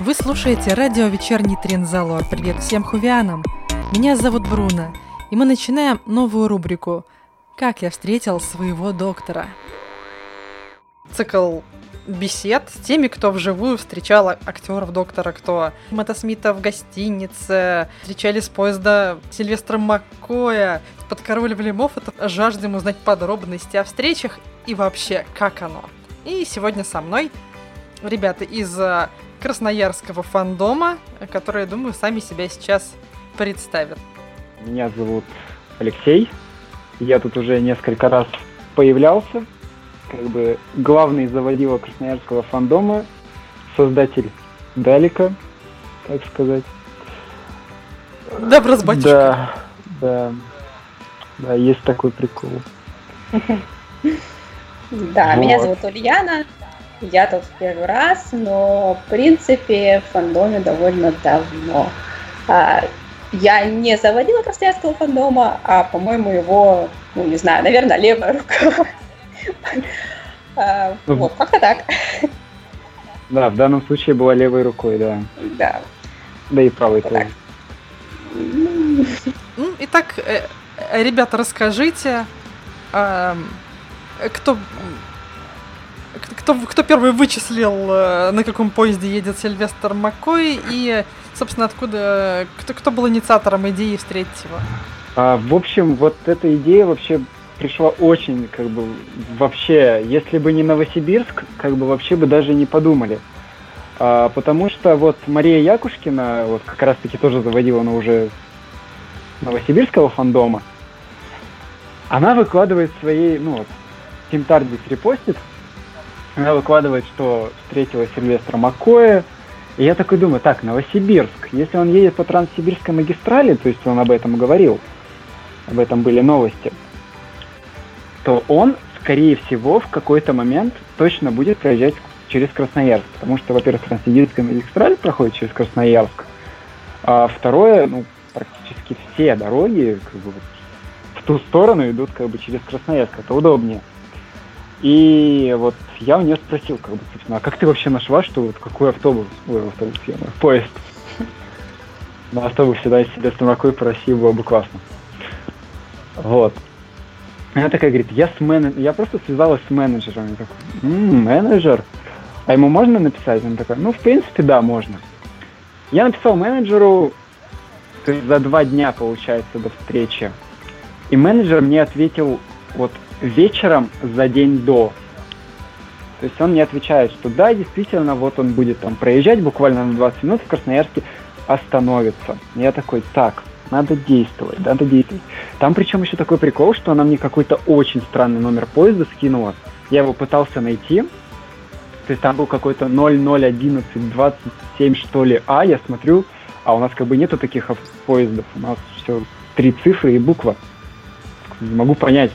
Вы слушаете радио «Вечерний Трензалор». Привет всем хувианам! Меня зовут Бруно, и мы начинаем новую рубрику «Как я встретил своего доктора». Цикл бесед с теми, кто вживую встречал актеров доктора, кто Мэтта Смита в гостинице, встречали с поезда Сильвестра Маккоя, подкарауливали Моффата, жаждем узнать подробности о встречах и вообще, как оно. И сегодня со мной ребята из красноярского фандома, которые, думаю, сами себя сейчас представят. Меня зовут Алексей. Я тут уже несколько раз появлялся. Как бы главный заводила красноярского фандома, создатель Далика, так сказать. Добро с батюшкой. Да, да. Да, есть такой прикол. Да, меня зовут Ульяна. Я тут в первый раз, но в принципе в фандоме довольно давно. А, я не заводила красноярского фандома, а, по-моему, его, ну, не знаю, наверное, левая рука. А, ну, вот, как-то так. Да, в данном случае была левой рукой, да. Да. Да и правой тоже. Ну, итак, э, ребята, расскажите, кто кто, кто первый вычислил, э, на каком поезде едет Сильвестр Маккой, и, собственно, откуда, кто, кто был инициатором идеи встретить его? А, в общем, вот эта идея вообще пришла очень, как бы, вообще, если бы не Новосибирск, как бы вообще бы даже не подумали. А, потому что вот Мария Якушкина, вот как раз-таки тоже заводила, она уже новосибирского фандома, она выкладывает свои, ну вот, Тим Тардис репостит, она выкладывает, что встретила Сильвестра Маккоя. И я такой думаю, так, Новосибирск, если он едет по Транссибирской магистрали, то есть он об этом говорил, об этом были новости, то он, скорее всего, в какой-то момент точно будет проезжать через Красноярск. Потому что, во-первых, Транссибирская магистраль проходит через Красноярск, а второе, ну, практически все дороги как бы, в ту сторону идут как бы через Красноярск. Это удобнее. И вот я у нее спросил, как бы, собственно, а как ты вообще нашла, что вот какой автобус, ой, автобус, я поезд на автобусе, да, себе с Маркой по России было бы классно. Вот. Она такая говорит, я с менеджером, я просто связалась с менеджером. Я такой, м-м, менеджер? А ему можно написать? Он такой, ну, в принципе, да, можно. Я написал менеджеру, то есть за два дня, получается, до встречи. И менеджер мне ответил вот вечером за день до. То есть он мне отвечает, что да, действительно, вот он будет там проезжать буквально на 20 минут в Красноярске, остановится. Я такой, так, надо действовать, надо действовать. Там причем еще такой прикол, что она мне какой-то очень странный номер поезда скинула. Я его пытался найти, то есть там был какой-то 001127 что ли А, я смотрю, а у нас как бы нету таких поездов, у нас все три цифры и буква. Не могу понять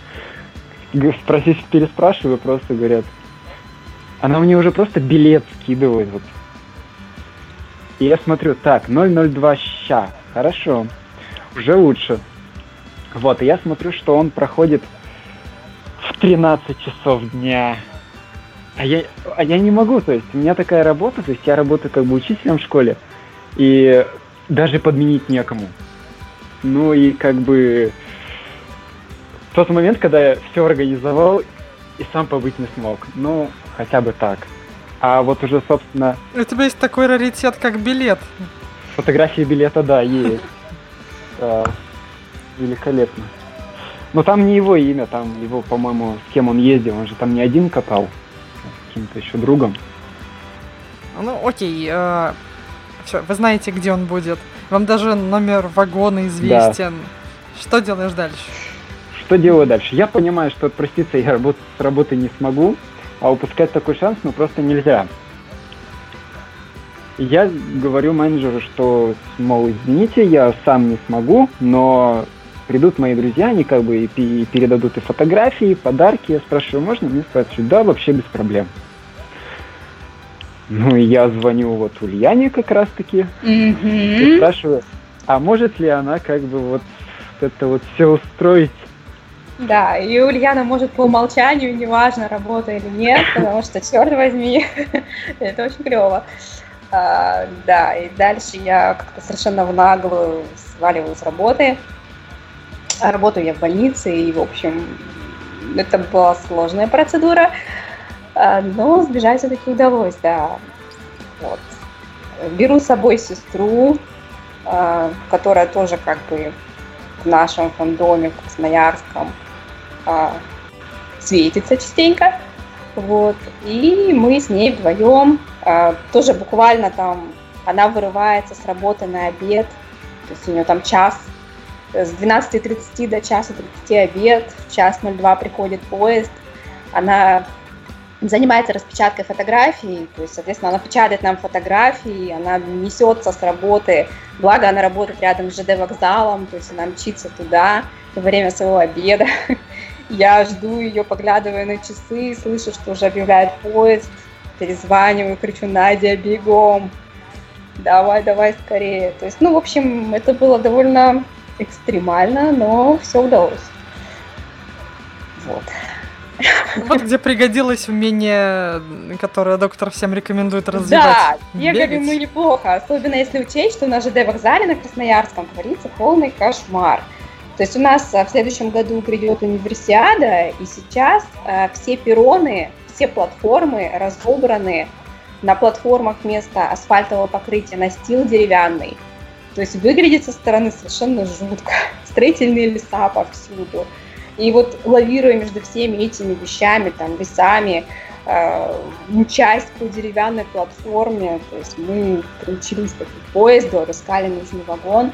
спросить, переспрашиваю, просто говорят, она мне уже просто билет скидывает. Вот. И я смотрю, так, 002 ща, хорошо, уже лучше. Вот, и я смотрю, что он проходит в 13 часов дня. А я, а я не могу, то есть у меня такая работа, то есть я работаю как бы учителем в школе, и даже подменить некому. Ну и как бы тот момент, когда я все организовал и сам побыть не смог. Ну, хотя бы так. А вот уже, собственно... У тебя есть такой раритет, как билет. Фотографии билета, да, есть. Великолепно. Но там не его имя, там его, по-моему, с кем он ездил. Он же там не один катал, с каким-то еще другом. Ну, окей. Э, все, вы знаете, где он будет. Вам даже номер вагона известен. Да. Что делаешь дальше? Что делаю дальше? Я понимаю, что отпроситься я работ- с работы не смогу, а упускать такой шанс ну просто нельзя. Я говорю менеджеру, что, мол, извините, я сам не смогу, но придут мои друзья, они как бы и передадут и фотографии, и подарки. Я спрашиваю, можно? Мне спрашивают, да, вообще без проблем. Ну и я звоню вот Ульяне как раз таки mm-hmm. и спрашиваю, а может ли она как бы вот это вот все устроить да, и Ульяна может по умолчанию, неважно, работа или нет, потому что, черт возьми, это очень клево. А, да, и дальше я как-то совершенно в наглую сваливаю с работы. А работаю я в больнице, и, в общем, это была сложная процедура, а, но сбежать все-таки удалось, да. Вот. Беру с собой сестру, а, которая тоже как бы в нашем фандоме, в Красноярском, а, светится частенько. Вот. И мы с ней вдвоем, тоже буквально там, она вырывается с работы на обед, то есть у нее там час с 12.30 до часа 30 обед, в час 02 приходит поезд, она занимается распечаткой фотографий, то есть, соответственно, она печатает нам фотографии, она несется с работы, благо она работает рядом с ЖД вокзалом, то есть она мчится туда во время своего обеда. Я жду ее, поглядывая на часы, слышу, что уже объявляет поезд, перезваниваю, кричу, Надя, бегом, давай, давай скорее. То есть, ну, в общем, это было довольно экстремально, но все удалось. Вот. Вот где пригодилось умение, которое доктор всем рекомендует развивать. Да, бегали мы неплохо, особенно если учесть, что на ЖД вокзале на Красноярском творится полный кошмар. То есть у нас в следующем году придет универсиада, и сейчас э, все перроны, все платформы разобраны. На платформах вместо асфальтового покрытия настил деревянный. То есть выглядит со стороны совершенно жутко. Строительные леса повсюду. И вот лавируя между всеми этими вещами, там, весами, э, мчась по деревянной платформе, то есть мы примчились к поезду, отыскали нужный вагон.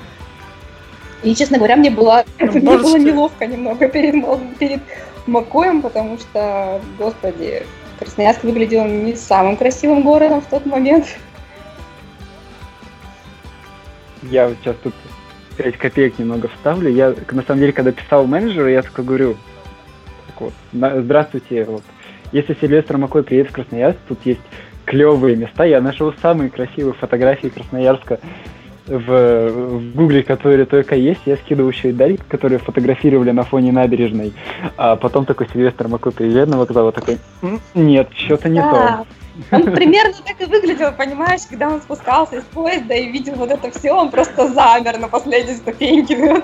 И, честно говоря, мне было, мне было неловко немного перед, перед Макоем, потому что, господи, Красноярск выглядел не самым красивым городом в тот момент. я сейчас тут 5 копеек немного вставлю. Я, на самом деле, когда писал менеджеру, я такой говорю, так вот, здравствуйте, вот, если Сильвестр Макой приедет в Красноярск, тут есть клевые места. Я нашел самые красивые фотографии Красноярска в, в Гугле, которые только есть. Я скидывал еще и Дарик, которые фотографировали на фоне набережной. А потом такой Сильвестр Макой приезжает на вокзал, такой, нет, что-то не да. то. Он примерно так и выглядел, понимаешь, когда он спускался из поезда и видел вот это все, он просто замер на последней ступеньке.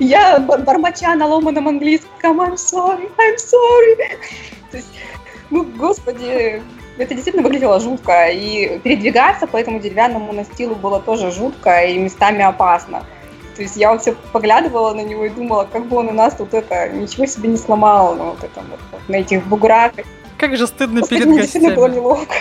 Я бормоча на ломаном английском I'm sorry, I'm sorry. То есть, ну, господи, это действительно выглядело жутко. И передвигаться по этому деревянному настилу было тоже жутко и местами опасно. То есть я вот все поглядывала на него и думала, как бы он у нас тут это ничего себе не сломал, ну, вот это вот, на этих буграх. Как же стыдно перед гостями. действительно было неловко.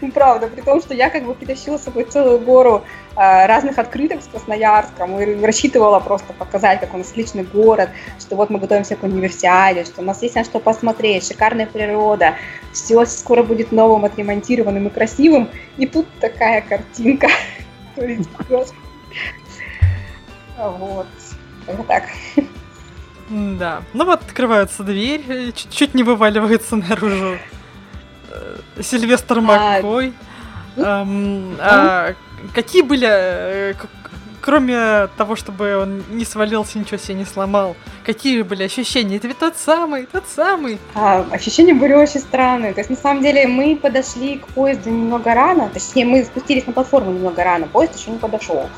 Ну, правда, при том, что я как бы притащила с собой целую гору э, разных открыток с Красноярском и рассчитывала просто показать, как у нас отличный город, что вот мы готовимся к универсиаде, что у нас есть на что посмотреть, шикарная природа, все скоро будет новым, отремонтированным и красивым. И тут такая картинка. Вот. Так. Да. Ну вот открывается дверь, чуть-чуть не вываливается наружу. Сильвестр Маккой. Эм, а, какие были, э, кроме того, чтобы он не свалился, ничего себе не сломал, какие были ощущения? Это ведь тот самый, тот самый. А, ощущения были очень странные. То есть, на самом деле, мы подошли к поезду немного рано, точнее, мы спустились на платформу немного рано, поезд еще не подошел.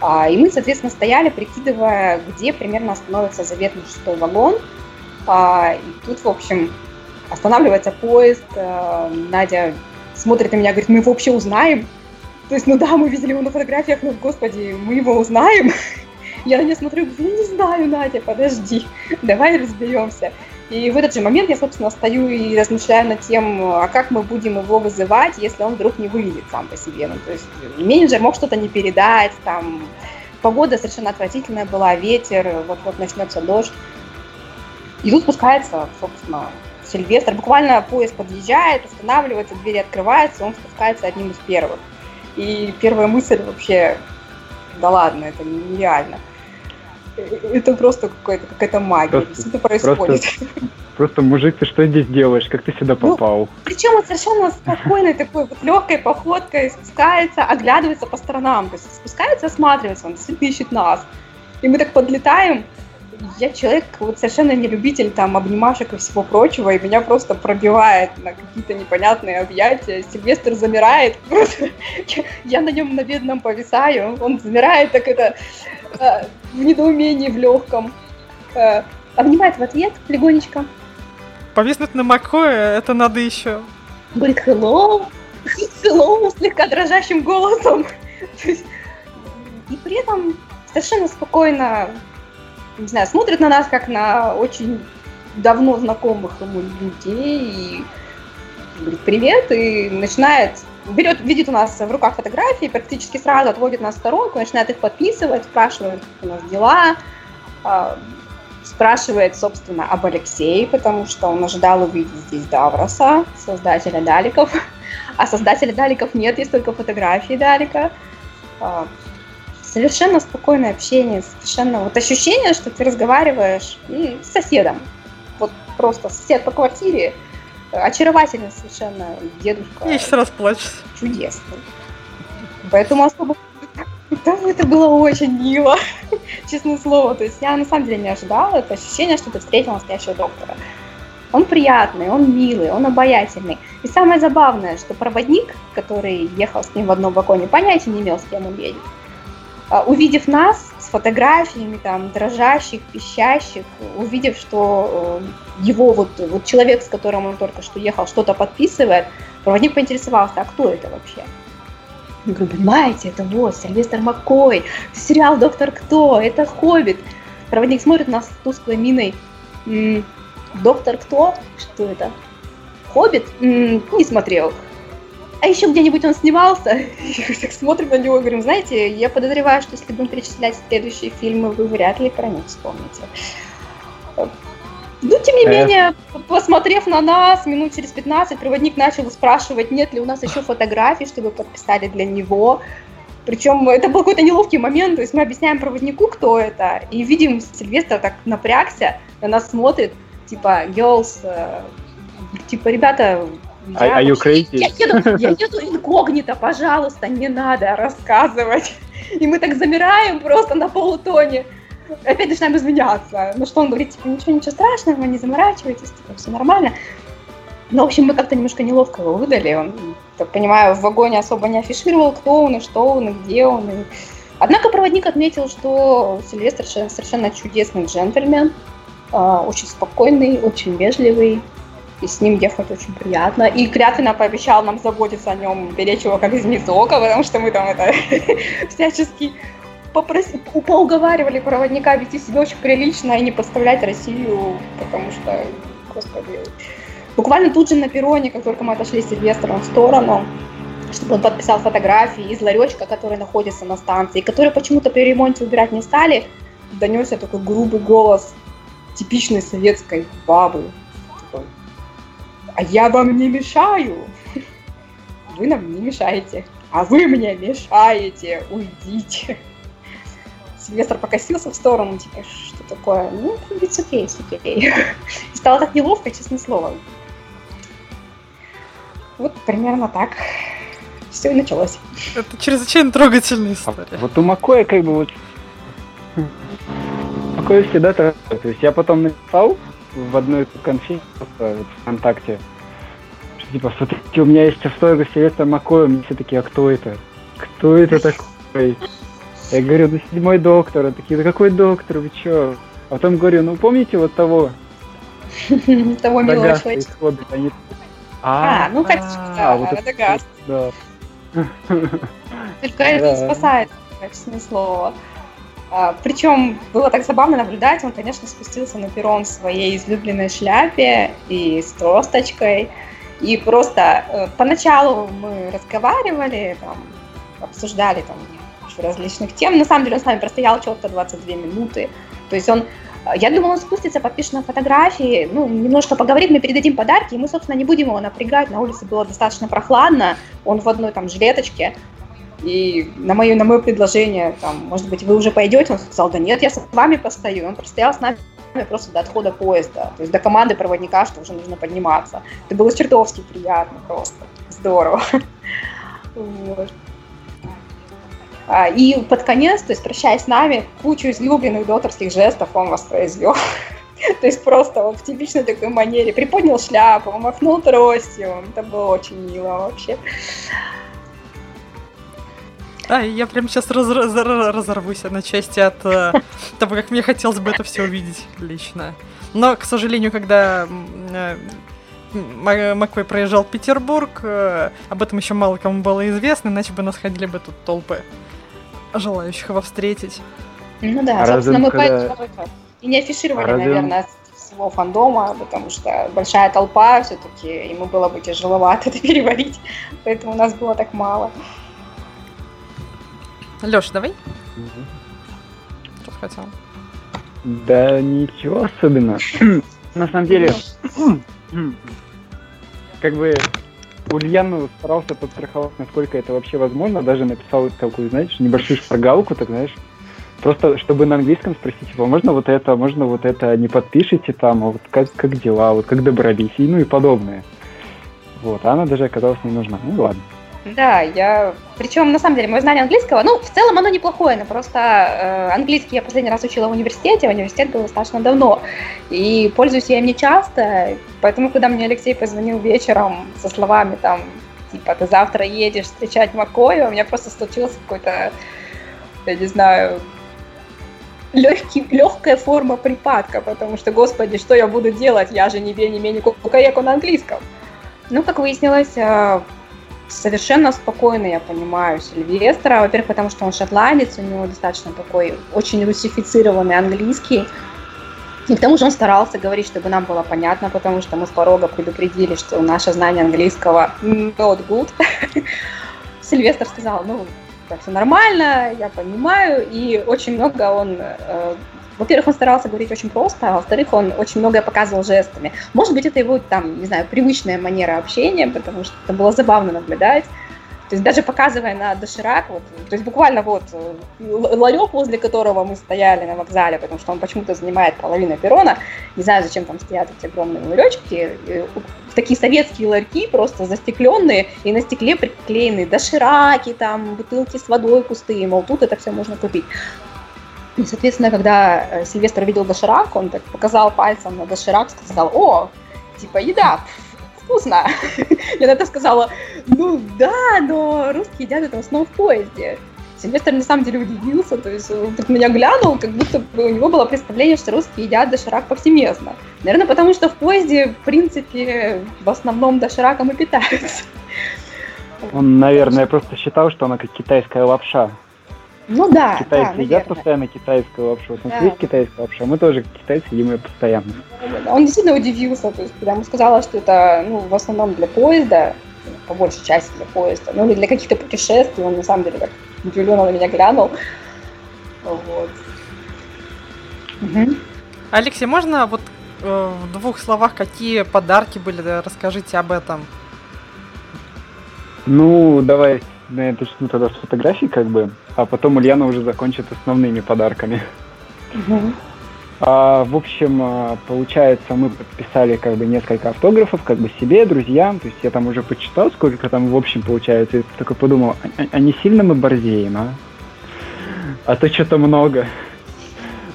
А, и мы, соответственно, стояли, прикидывая, где примерно остановится заветный шестой вагон. А, и тут, в общем, останавливается поезд, а, Надя смотрит на меня, говорит, мы его вообще узнаем. То есть, ну да, мы видели его на фотографиях, но, господи, мы его узнаем. Я на нее смотрю, я не знаю, Надя, подожди, давай разберемся. И в этот же момент я, собственно, стою и размышляю над тем, а как мы будем его вызывать, если он вдруг не выйдет сам по себе. Ну, то есть менеджер мог что-то не передать, там погода совершенно отвратительная была, ветер, вот-вот начнется дождь. И тут спускается, собственно, Сильвестр. Буквально поезд подъезжает, останавливается, двери открываются, он спускается одним из первых. И первая мысль вообще, да ладно, это нереально. Это просто какая-то какая-то магия. Просто, это происходит. Просто, просто, мужик, ты что здесь делаешь? Как ты сюда ну, попал? Ну, причем он совершенно спокойной такой вот легкой походкой спускается, оглядывается по сторонам. То есть спускается, осматривается, он действительно ищет нас. И мы так подлетаем, я человек вот совершенно не любитель там обнимашек и всего прочего, и меня просто пробивает на какие-то непонятные объятия. Сильвестр замирает, просто я на нем на бедном повисаю, он замирает так это э, в недоумении, в легком. Э, обнимает в ответ легонечко. Повиснуть на Макое, это надо еще. Говорит hello, hello, слегка дрожащим голосом. И при этом совершенно спокойно, не знаю, смотрит на нас как на очень давно знакомых ему людей и говорит привет и начинает берет, видит у нас в руках фотографии, практически сразу отводит нас в сторонку, начинает их подписывать, спрашивает, как у нас дела, а, спрашивает, собственно, об Алексее, потому что он ожидал увидеть здесь Давроса, создателя Даликов. А создателя Даликов нет, есть только фотографии Далика. Совершенно спокойное общение, совершенно вот ощущение, что ты разговариваешь с соседом. Вот просто сосед по квартире, очаровательный совершенно дедушка. Я сейчас расплачусь. Чудесный. Поэтому особо да, это было очень мило, честное слово. То есть я на самом деле не ожидала это ощущение, что ты встретила настоящего доктора. Он приятный, он милый, он обаятельный. И самое забавное, что проводник, который ехал с ним в одном вагоне, понятия не имел, с кем он едет. А, увидев нас с фотографиями там дрожащих, пищащих, увидев, что э, его вот, вот человек, с которым он только что ехал, что-то подписывает, проводник поинтересовался, а кто это вообще? Я говорю, понимаете, это вот Сильвестр Маккой, сериал «Доктор Кто», это «Хоббит». Проводник смотрит на нас с тусклой миной. «Доктор Кто? Что это?» «Хоббит?» М-м, не смотрел. А еще где-нибудь он снимался? И так смотрим на него и говорим, знаете, я подозреваю, что если будем перечислять следующие фильмы, вы вряд ли про них вспомните. Ну, тем не менее, посмотрев на нас, минут через 15, проводник начал спрашивать, нет ли у нас еще фотографий, чтобы подписали для него. Причем это был какой-то неловкий момент, то есть мы объясняем проводнику, кто это, и видим Сильвестр так напрягся, на нас смотрит, типа, girls, э, типа, ребята, я, are, you crazy? Я еду, я еду инкогнито, пожалуйста, не надо рассказывать. И мы так замираем просто на полутоне опять начинаем извиняться. Ну что он говорит, типа, ничего, ничего страшного, не заморачивайтесь, типа, все нормально. Ну, в общем, мы как-то немножко неловко его выдали. Он, так понимаю, в вагоне особо не афишировал, кто он и что он, и где он. И... Однако проводник отметил, что Сильвестр совершенно чудесный джентльмен, а, очень спокойный, очень вежливый, и с ним ехать очень приятно. И клятвенно пообещал нам заботиться о нем, беречь его как из ока, потому что мы там это всячески попроси, поуговаривали проводника вести себя очень прилично и не подставлять Россию, потому что, господи, буквально тут же на перроне, как только мы отошли с Сильвестром в сторону, чтобы он подписал фотографии из ларечка, который находится на станции, который почему-то при ремонте убирать не стали, донесся такой грубый голос типичной советской бабы. А я вам не мешаю. Вы нам не мешаете. А вы мне мешаете. Уйдите. Сильвестр покосился в сторону, типа, что такое? Ну, it's okay, it's okay. И стало так неловко, честное слово. Вот примерно так все и началось. Это чрезвычайно трогательная история. А вот у Макоя как бы вот... Макоя всегда то... То есть я потом написал в одной конфе ВКонтакте, что типа, смотрите, у меня есть автограф Сильвестра Макоя, мне все такие, а кто это? Кто это такой? Я говорю, ну седьмой доктор. Они такие, да какой доктор, вы чё? А потом говорю, ну помните вот того? Того милого человека. А, ну конечно, да, это газ. Да. Только это спасает, честное слово. А, причем было так забавно наблюдать, он, конечно, спустился на перрон в своей излюбленной шляпе и с тросточкой. И просто э, поначалу мы разговаривали, там, обсуждали там различных тем. На самом деле он с нами простоял что-то 22 минуты. То есть он я думала, он спустится, подпишет на фотографии, ну, немножко поговорит, мы передадим подарки, и мы, собственно, не будем его напрягать. На улице было достаточно прохладно, он в одной там жилеточке. И на мое, на мое предложение, там, может быть, вы уже пойдете? Он сказал, да нет, я с вами постою. Он простоял с нами просто до отхода поезда, то есть до команды проводника, что уже нужно подниматься. Это было чертовски приятно просто, здорово. А, и под конец, то есть прощаясь с нами, кучу излюбленных докторских жестов он воспроизвел. То есть просто в типичной такой манере. Приподнял шляпу, махнул тростью. Это было очень мило вообще. А, я прям сейчас раз, раз, разорвусь на части от э, того, как мне хотелось бы это все увидеть лично. Но, к сожалению, когда э, Маквей проезжал Петербург, э, об этом еще мало кому было известно, иначе бы нас ходили бы тут толпы желающих его встретить. Ну да, а собственно, мы когда... и не афишировали, а наверное, всего фандома, потому что большая толпа все-таки, ему было бы тяжеловато это переварить, поэтому у нас было так мало. Леш, давай. Угу. Что хотел? Да ничего особенного. На самом деле, как бы Ульяну старался подстраховать, насколько это вообще возможно, даже написал такую, знаешь, небольшую шпаргалку, так знаешь, просто чтобы на английском спросить его, можно вот это, можно вот это, не подпишите там, а вот как, как дела, вот как добрались, и ну и подобное. Вот, а она даже оказалась не нужна. Ну ладно. Да, я... Причем, на самом деле, мое знание английского, ну, в целом оно неплохое, но просто э, английский я последний раз учила в университете, университет был достаточно давно, и пользуюсь я им не часто, поэтому, когда мне Алексей позвонил вечером со словами там, типа, ты завтра едешь встречать Макоя, у меня просто случился какой-то, я не знаю, легкий, легкая форма припадка, потому что, господи, что я буду делать, я же не не менее кукареку на английском. Ну, как выяснилось, э, совершенно спокойно я понимаю Сильвестра. Во-первых, потому что он шотландец, у него достаточно такой очень русифицированный английский. И к тому же он старался говорить, чтобы нам было понятно, потому что мы с порога предупредили, что наше знание английского not good. Сильвестр сказал, ну, все нормально, я понимаю, и очень много он э, во-первых, он старался говорить очень просто, а во-вторых, он очень многое показывал жестами. Может быть, это его, там, не знаю, привычная манера общения, потому что это было забавно наблюдать. То есть даже показывая на доширак, вот, то есть буквально вот ларек, возле которого мы стояли на вокзале, потому что он почему-то занимает половину перрона, не знаю, зачем там стоят эти огромные ларечки, такие советские ларьки, просто застекленные, и на стекле приклеены дошираки, там, бутылки с водой пустые, мол, тут это все можно купить. И, соответственно, когда э, Сильвестр видел доширак, он так показал пальцем на доширак, сказал, о, типа еда, вкусно. Я это сказала, ну да, но русские едят это в основном в поезде. Сильвестр на самом деле удивился, то есть он так меня глянул, как будто бы у него было представление, что русские едят доширак повсеместно. Наверное, потому что в поезде, в принципе, в основном дошираком и питаются. Он, наверное, просто считал, что она как китайская лапша. Ну да. Китайцы да, едят постоянно китайскую лапшу. Вот у нас да. есть китайская лапша, мы тоже китайцы едим ее постоянно. Он действительно удивился, то есть, когда ему сказала, что это ну, в основном для поезда, по большей части для поезда, ну или для каких-то путешествий, он на самом деле так удивленно на меня глянул. Вот. Угу. Алексей, можно вот э, в двух словах, какие подарки были, расскажите об этом? Ну, давай наверное, начну тогда с фотографий, как бы, а потом Ульяна уже закончит основными подарками. Угу. А, в общем, а, получается, мы подписали как бы несколько автографов, как бы себе, друзьям. То есть я там уже почитал, сколько там в общем получается. И такой подумал, а, а не сильно мы борзеем, а? А то что-то много.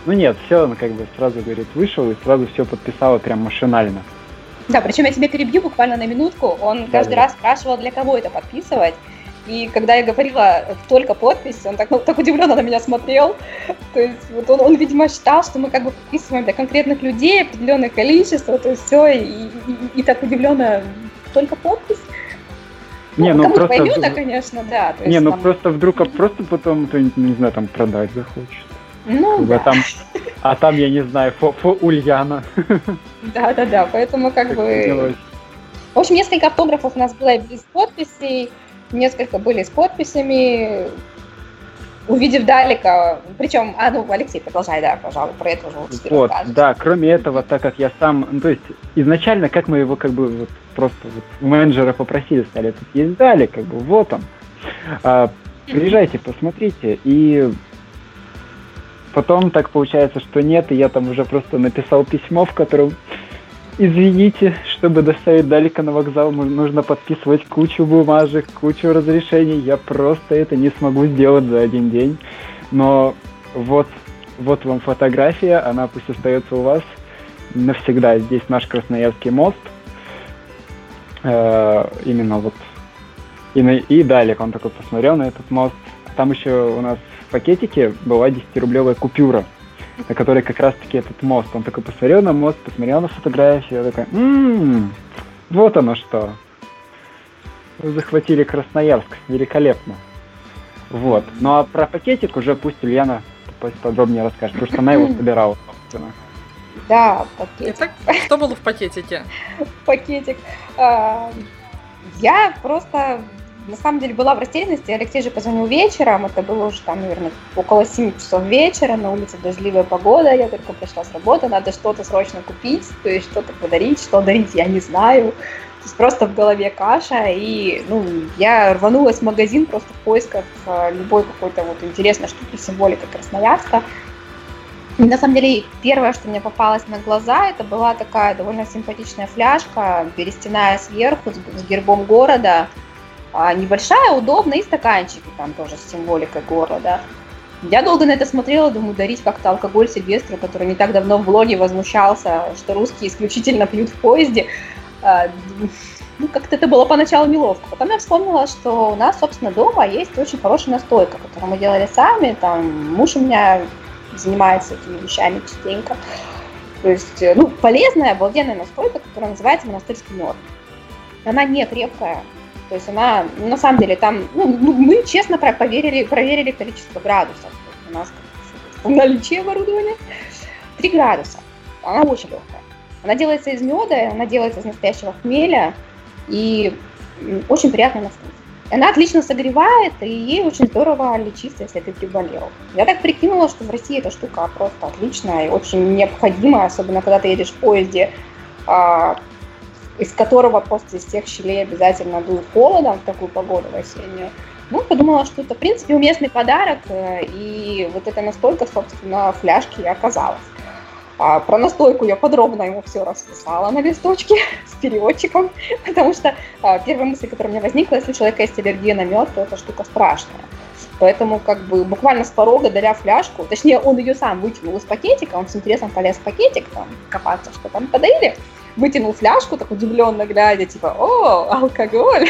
Ну нет, все, он как бы сразу, говорит, вышел и сразу все подписал прям машинально. Да, причем я тебя перебью буквально на минутку. Он да, каждый да. раз спрашивал, для кого это подписывать. И когда я говорила только подпись, он так, ну, так удивленно на меня смотрел. То есть вот он, он, видимо, считал, что мы как бы подписываем для конкретных людей определенное количество, то есть все, и, и, и так удивленно только подпись. Не, ну, ну просто... Поймет, конечно, да. не, есть, ну там... просто вдруг, а просто потом кто-нибудь, не знаю, там продать захочет. Ну, да. там, а там, я не знаю, фо, фо Ульяна. Да, да, да, поэтому как бы... В общем, несколько автографов у нас было без подписей несколько были с подписями. Увидев Далика, причем, а, ну, Алексей, продолжай, да, пожалуй, про это уже лучше Вот, да, кроме этого, так как я сам, ну, то есть, изначально, как мы его, как бы, вот, просто вот, менеджера попросили, сказали, тут есть Далик, как бы, вот он, а, приезжайте, посмотрите, и потом так получается, что нет, и я там уже просто написал письмо, в котором извините, чтобы доставить Далика на вокзал, нужно подписывать кучу бумажек, кучу разрешений. Я просто это не смогу сделать за один день. Но вот, вот вам фотография, она пусть остается у вас навсегда. Здесь наш Красноярский мост. Э, именно вот. И, и Далик, он такой посмотрел на этот мост. Там еще у нас в пакетике была 10-рублевая купюра на которой как раз-таки этот мост. Он такой посмотрел на мост, посмотрел на фотографию, такой, ммм, вот оно что. Вы захватили Красноярск, великолепно. Вот. Ну а про пакетик уже пусть Ульяна подробнее расскажет, потому что она его собирала, собственно. Да, пакетик. Итак, что было в пакетике? Пакетик. А, я просто на самом деле была в растерянности. Алексей же позвонил вечером, это было уже там, наверное, около 7 часов вечера, на улице дождливая погода, я только пришла с работы, надо что-то срочно купить, то есть что-то подарить, что дарить, я не знаю. То есть просто в голове каша, и ну, я рванулась в магазин просто в поисках э, любой какой-то вот интересной штуки, символика Красноярска. И на самом деле первое, что мне попалось на глаза, это была такая довольно симпатичная фляжка, берестяная сверху, с гербом города, а небольшая, удобная, и стаканчики там тоже с символикой города. Я долго на это смотрела, думаю, дарить как-то алкоголь Сильвестру, который не так давно в блоге возмущался, что русские исключительно пьют в поезде. А, ну, как-то это было поначалу неловко. Потом я вспомнила, что у нас, собственно, дома есть очень хорошая настойка, которую мы делали сами. Там муж у меня занимается этими вещами частенько. То есть, ну, полезная, обалденная настойка, которая называется монастырский мед. Она не крепкая, то есть она, на самом деле, там, ну, ну мы честно проверили, проверили количество градусов. У нас в наличии оборудования 3 градуса. Она очень легкая. Она делается из меда, она делается из настоящего хмеля, и очень приятно на вкус. Она отлично согревает, и ей очень здорово лечиться, если ты приболел. Я так прикинула, что в России эта штука просто отличная и очень необходимая, особенно когда ты едешь в поезде а, из которого просто из всех щелей обязательно дует холодом в такую погоду в осеннюю. Ну, подумала, что это, в принципе, уместный подарок, э, и вот это настолько, собственно, фляжки и оказалось. А про настойку я подробно ему все расписала на листочке с переводчиком, потому что а, первая мысль, которая у меня возникла, если у человека есть аллергия на мед, то эта штука страшная. Поэтому как бы буквально с порога даря фляжку, точнее он ее сам вытянул из пакетика, он с интересом полез в пакетик, там, копаться, что там подарили, вытянул фляжку, так удивленно глядя, типа, о, алкоголь.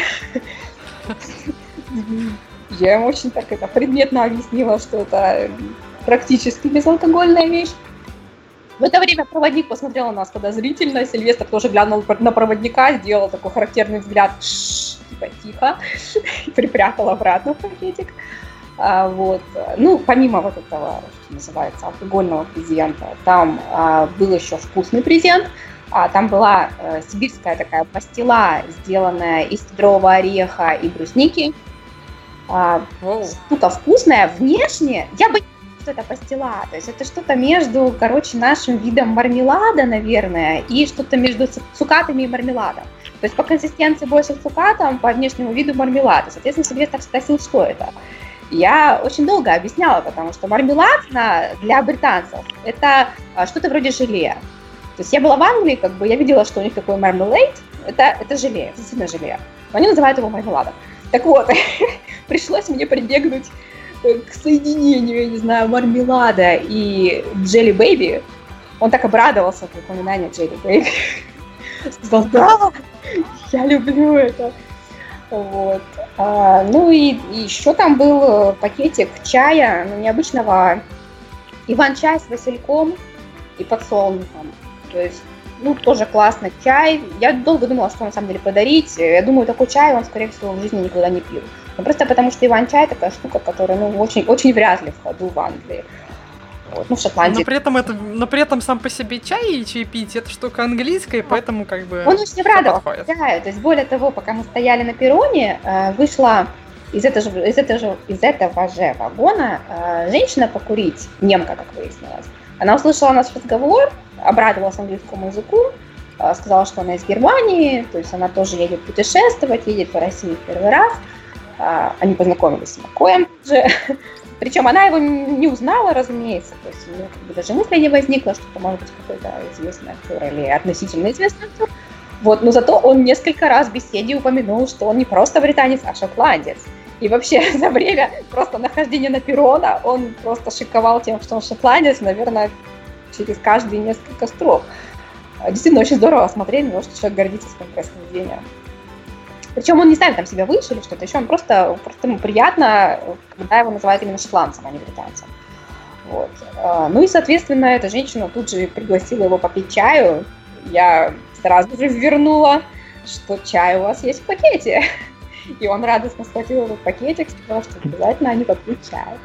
Я ему очень так это предметно объяснила, что это практически безалкогольная вещь. В это время проводник посмотрел на нас подозрительно, Сильвестр тоже глянул на проводника, сделал такой характерный взгляд, типа тихо, и припрятал обратно пакетик. А, вот. Ну, помимо вот этого, что называется, алкогольного презента, там а, был еще вкусный презент – а, там была э, сибирская такая пастила, сделанная из кедрового ореха и брусники. А, штука вкусная, внешне. Я бы что это пастила. То есть это что-то между, короче, нашим видом мармелада, наверное, и что-то между цукатами и мармеладом. То есть по консистенции больше цукатом, по внешнему виду мармелада. Соответственно, так спросил, что это. Я очень долго объясняла, потому что мармелад для британцев это а, что-то вроде желе. То есть я была в Англии, как бы я видела, что у них такой мармелейд, это, это желе, это действительно желе. Но они называют его мармеладом. Так вот, пришлось мне прибегнуть э, к соединению, я не знаю, мармелада и Джелли Бэйби. Он так обрадовался от упоминания Джелли Бэйби. Сказал, да, я люблю это. Вот. А, ну и, и еще там был пакетик чая, ну, необычного Иван-чай с васильком и подсолнухом. То есть, ну, тоже классно. Чай. Я долго думала, что на самом деле подарить. Я думаю, такой чай он, скорее всего, в жизни никогда не пил. Ну, просто потому что Иван-чай такая штука, которая, ну, очень, очень вряд ли в ходу в Англии. Вот, ну, в Шотландии. Но при этом это, но при этом сам по себе чай и чаепитие это штука английская, поэтому как бы. Он очень радовался. Да, то есть более того, пока мы стояли на перроне, э, вышла из этого же, из этого же, из этого же вагона э, женщина покурить, немка, как выяснилось. Она услышала наш разговор, обрадовалась английскому языку, а, сказала, что она из Германии, то есть она тоже едет путешествовать, едет по России первый раз. А, они познакомились с Макоем же. Причем она его не узнала, разумеется. То есть у нее как бы даже мысли не возникло, что это может быть какой-то известный актер или относительно известный актер. Вот, но зато он несколько раз в беседе упомянул, что он не просто британец, а шотландец. И вообще за время просто нахождения на перрона он просто шиковал тем, что он шотландец, наверное, через каждые несколько строк. Действительно, очень здорово смотреть, потому что человек гордится своим происхождением. Причем он не ставит там себя выше или что-то еще, он просто, просто ему приятно, когда его называют именно шотландцем, а не британцем. Вот. А, ну и, соответственно, эта женщина тут же пригласила его попить чаю. Я сразу же вернула, что чай у вас есть в пакете. И он радостно схватил этот пакетик, сказал, что обязательно они попьют чай.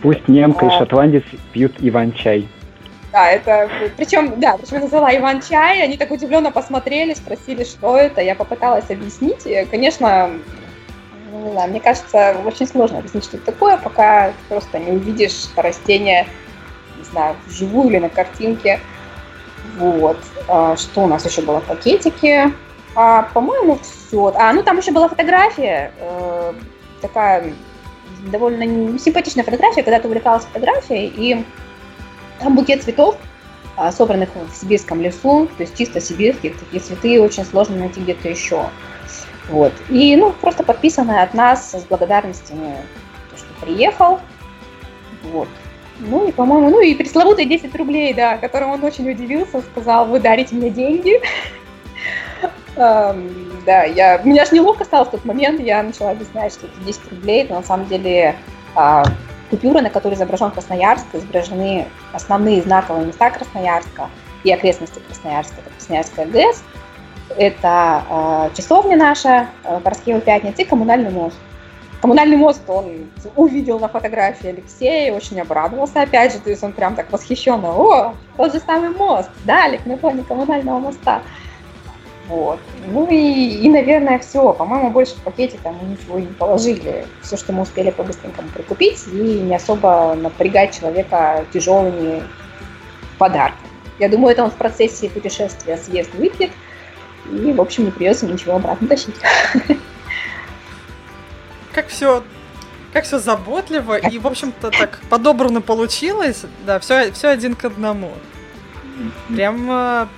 Пусть немка и шотландец пьют Иван-чай. Да, это... Причем, да, причем я назвала Иван-чай, они так удивленно посмотрели, спросили, что это. Я попыталась объяснить. И, конечно, ну, не знаю, мне кажется, очень сложно объяснить, что это такое, пока ты просто не увидишь это растение, не знаю, вживую или на картинке. Вот. А, что у нас еще было в пакетике? А, по-моему, все. А, ну там еще была фотография, э, такая довольно симпатичная фотография, когда ты увлекалась фотографией, и там букет цветов, а, собранных в сибирском лесу, то есть чисто сибирских, такие цветы очень сложно найти где-то еще. Вот. И, ну, просто подписанная от нас с благодарностями, то, что приехал. Вот. Ну и, по-моему, ну и пресловутые 10 рублей, да, которым он очень удивился, сказал, вы дарите мне деньги. Да, я, у меня аж неловко стало в тот момент, я начала объяснять, что это 10 рублей, но на самом деле а, купюры, на которой изображен Красноярск, изображены основные знаковые места Красноярска и окрестности Красноярска, это Красноярская ГЭС, это э, часовня наша, э, Параскева пятница и коммунальный мост. Коммунальный мост он увидел на фотографии Алексея, очень обрадовался опять же, то есть он прям так восхищенно, о, тот же самый мост, Далек на фоне коммунального моста. Вот. Ну и, и, наверное, все. По-моему, больше в пакете там ничего не положили. Все, что мы успели по-быстренькому прикупить, и не особо напрягать человека тяжелыми подарками. Я думаю, это он в процессе путешествия съест, выпьет, и, в общем, не придется ничего обратно тащить. Как все как все заботливо и, в общем-то, так подобрано получилось. Да, все, все один к одному. Прям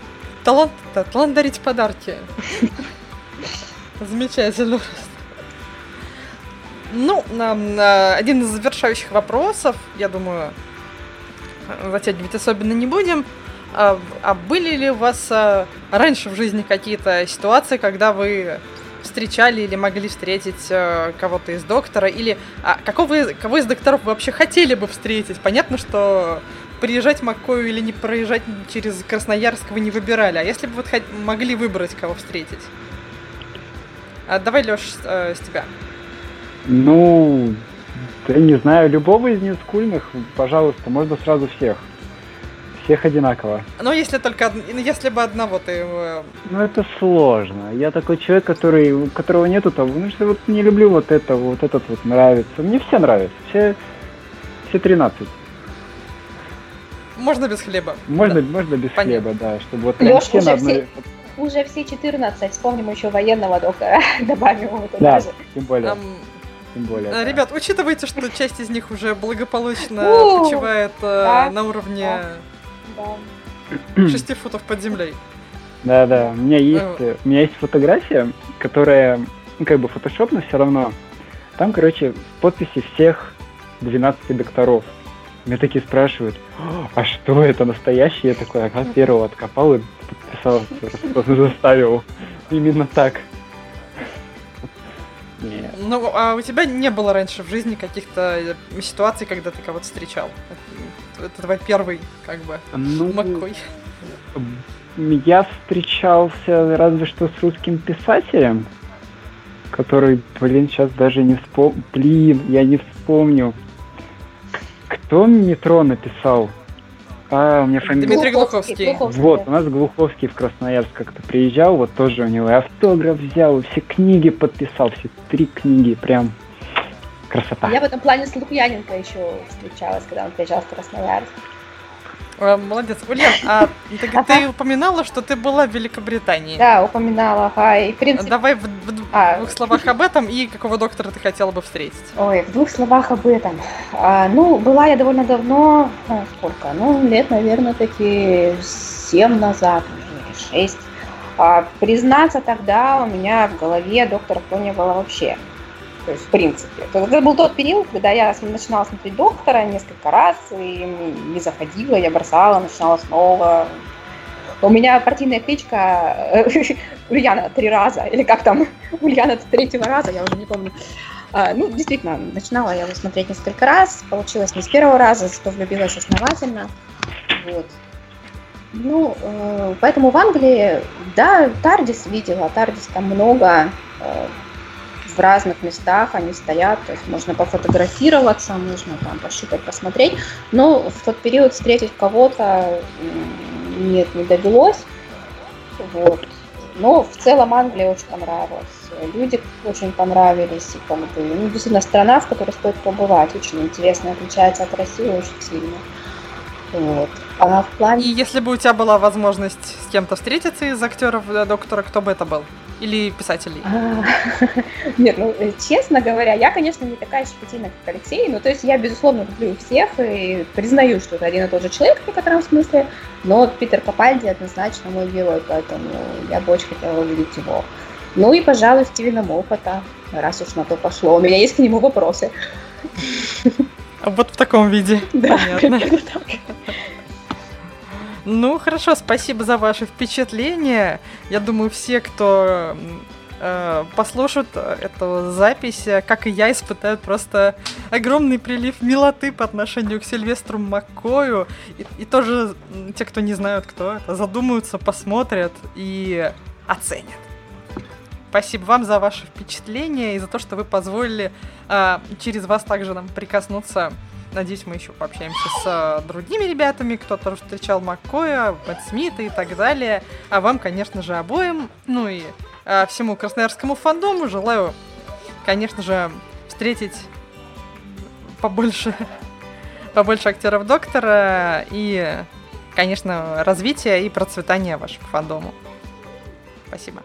талант, талант дарить подарки. Замечательно Ну, один из завершающих вопросов, я думаю, затягивать особенно не будем. А, а были ли у вас а, раньше в жизни какие-то ситуации, когда вы встречали или могли встретить э, кого-то из доктора, или а, какого, кого из докторов вы вообще хотели бы встретить? Понятно, что приезжать Маккою или не проезжать через Красноярск вы не выбирали. А если бы вот могли выбрать, кого встретить? А, давай, Леш, э, с тебя. Ну, я не знаю, любого из нескульных, пожалуйста, можно сразу всех. Всех одинаково. Ну, если только ну, если бы одного ты его... Ну, это сложно. Я такой человек, который, у которого нету того. Ну, что вот не люблю вот это, вот этот вот нравится. Мне все нравятся. Все, все 13. Можно без хлеба. Можно, да. можно без Понятно. хлеба, да, чтобы вот Леш, все на одной... Все, уже все 14, вспомним еще военного доктора, добавим его туда да, же. тем более. Um, тем более. Да. Ребят, учитывайте, что часть из них уже благополучно почивает э, на уровне шести футов под землей. Да, да. У меня есть, э, у меня есть фотография, которая, ну, как бы фотошоп, но все равно. Там, короче, подписи всех 12 докторов. Меня такие спрашивают, а что это настоящий? Я такой, ага, первого откопал и подписал, заставил. Именно так. Нет. Ну, а у тебя не было раньше в жизни каких-то ситуаций, когда ты кого-то встречал? Это, это твой первый, как бы, ну, Маккой. Я встречался разве что с русским писателем, который, блин, сейчас даже не вспомню. Блин, я не вспомню. Кто метро написал? А, у меня фамилия... Дмитрий Глуховский. Глуховский. Вот, у нас Глуховский в Красноярск как-то приезжал, вот тоже у него и автограф взял, все книги подписал, все три книги, прям красота. Я в этом плане с Лукьяненко еще встречалась, когда он приезжал в Красноярск. Молодец. Ульян, а ты, ага. ты упоминала, что ты была в Великобритании. Да, упоминала. Ага, и, в принципе... Давай в, в, а. двух словах об этом и какого доктора ты хотела бы встретить. Ой, в двух словах об этом. А, ну, была я довольно давно, а, сколько? Ну, лет, наверное, таки семь назад, или шесть. А, признаться, тогда у меня в голове доктора кто не было вообще. То есть, в принципе. Это был тот период, когда я начинала смотреть доктора несколько раз, и не заходила, я бросала, начинала снова. У меня партийная кличка э, Ульяна три раза, или как там, Ульяна третьего раза, я уже не помню. А, ну, действительно, начинала я его смотреть несколько раз, получилось не с первого раза, что влюбилась основательно. Вот. Ну, э, поэтому в Англии, да, Тардис видела, Тардис там много, э, в разных местах они стоят, то есть можно пофотографироваться, можно там пощупать, посмотреть, но в тот период встретить кого-то нет, не довелось, вот. Но в целом Англия очень понравилась, люди очень понравились, и как бы, ну, действительно страна, в которой стоит побывать, очень интересно, отличается от России очень сильно. Вот. А в плане... И если бы у тебя была возможность с кем-то встретиться из актеров э, доктора, кто бы это был? Или писателей? А, нет, ну, э, честно говоря, я, конечно, не такая щепетильная, как Алексей. Ну, то есть я, безусловно, люблю всех и признаю, что это один и тот же человек в некотором смысле. Но Питер Капальди однозначно мой герой, поэтому я бы очень хотела увидеть его. Ну и, пожалуй, Стивена Моффата, раз уж на то пошло. У меня есть к нему вопросы. Вот в таком виде. Да, Понятно. так. Ну, хорошо, спасибо за ваши впечатления. Я думаю, все, кто э, послушают эту запись, как и я, испытают просто огромный прилив милоты по отношению к Сильвестру Маккою. И, и тоже те, кто не знают, кто это, задумаются, посмотрят и оценят. Спасибо вам за ваши впечатления и за то, что вы позволили э, через вас также нам прикоснуться Надеюсь, мы еще пообщаемся с э, другими ребятами, кто тоже встречал Маккоя, Мэтт Смита и так далее. А вам, конечно же, обоим, ну и э, всему красноярскому фандому желаю, конечно же, встретить побольше, побольше актеров Доктора и, конечно, развития и процветания вашему фандому. Спасибо.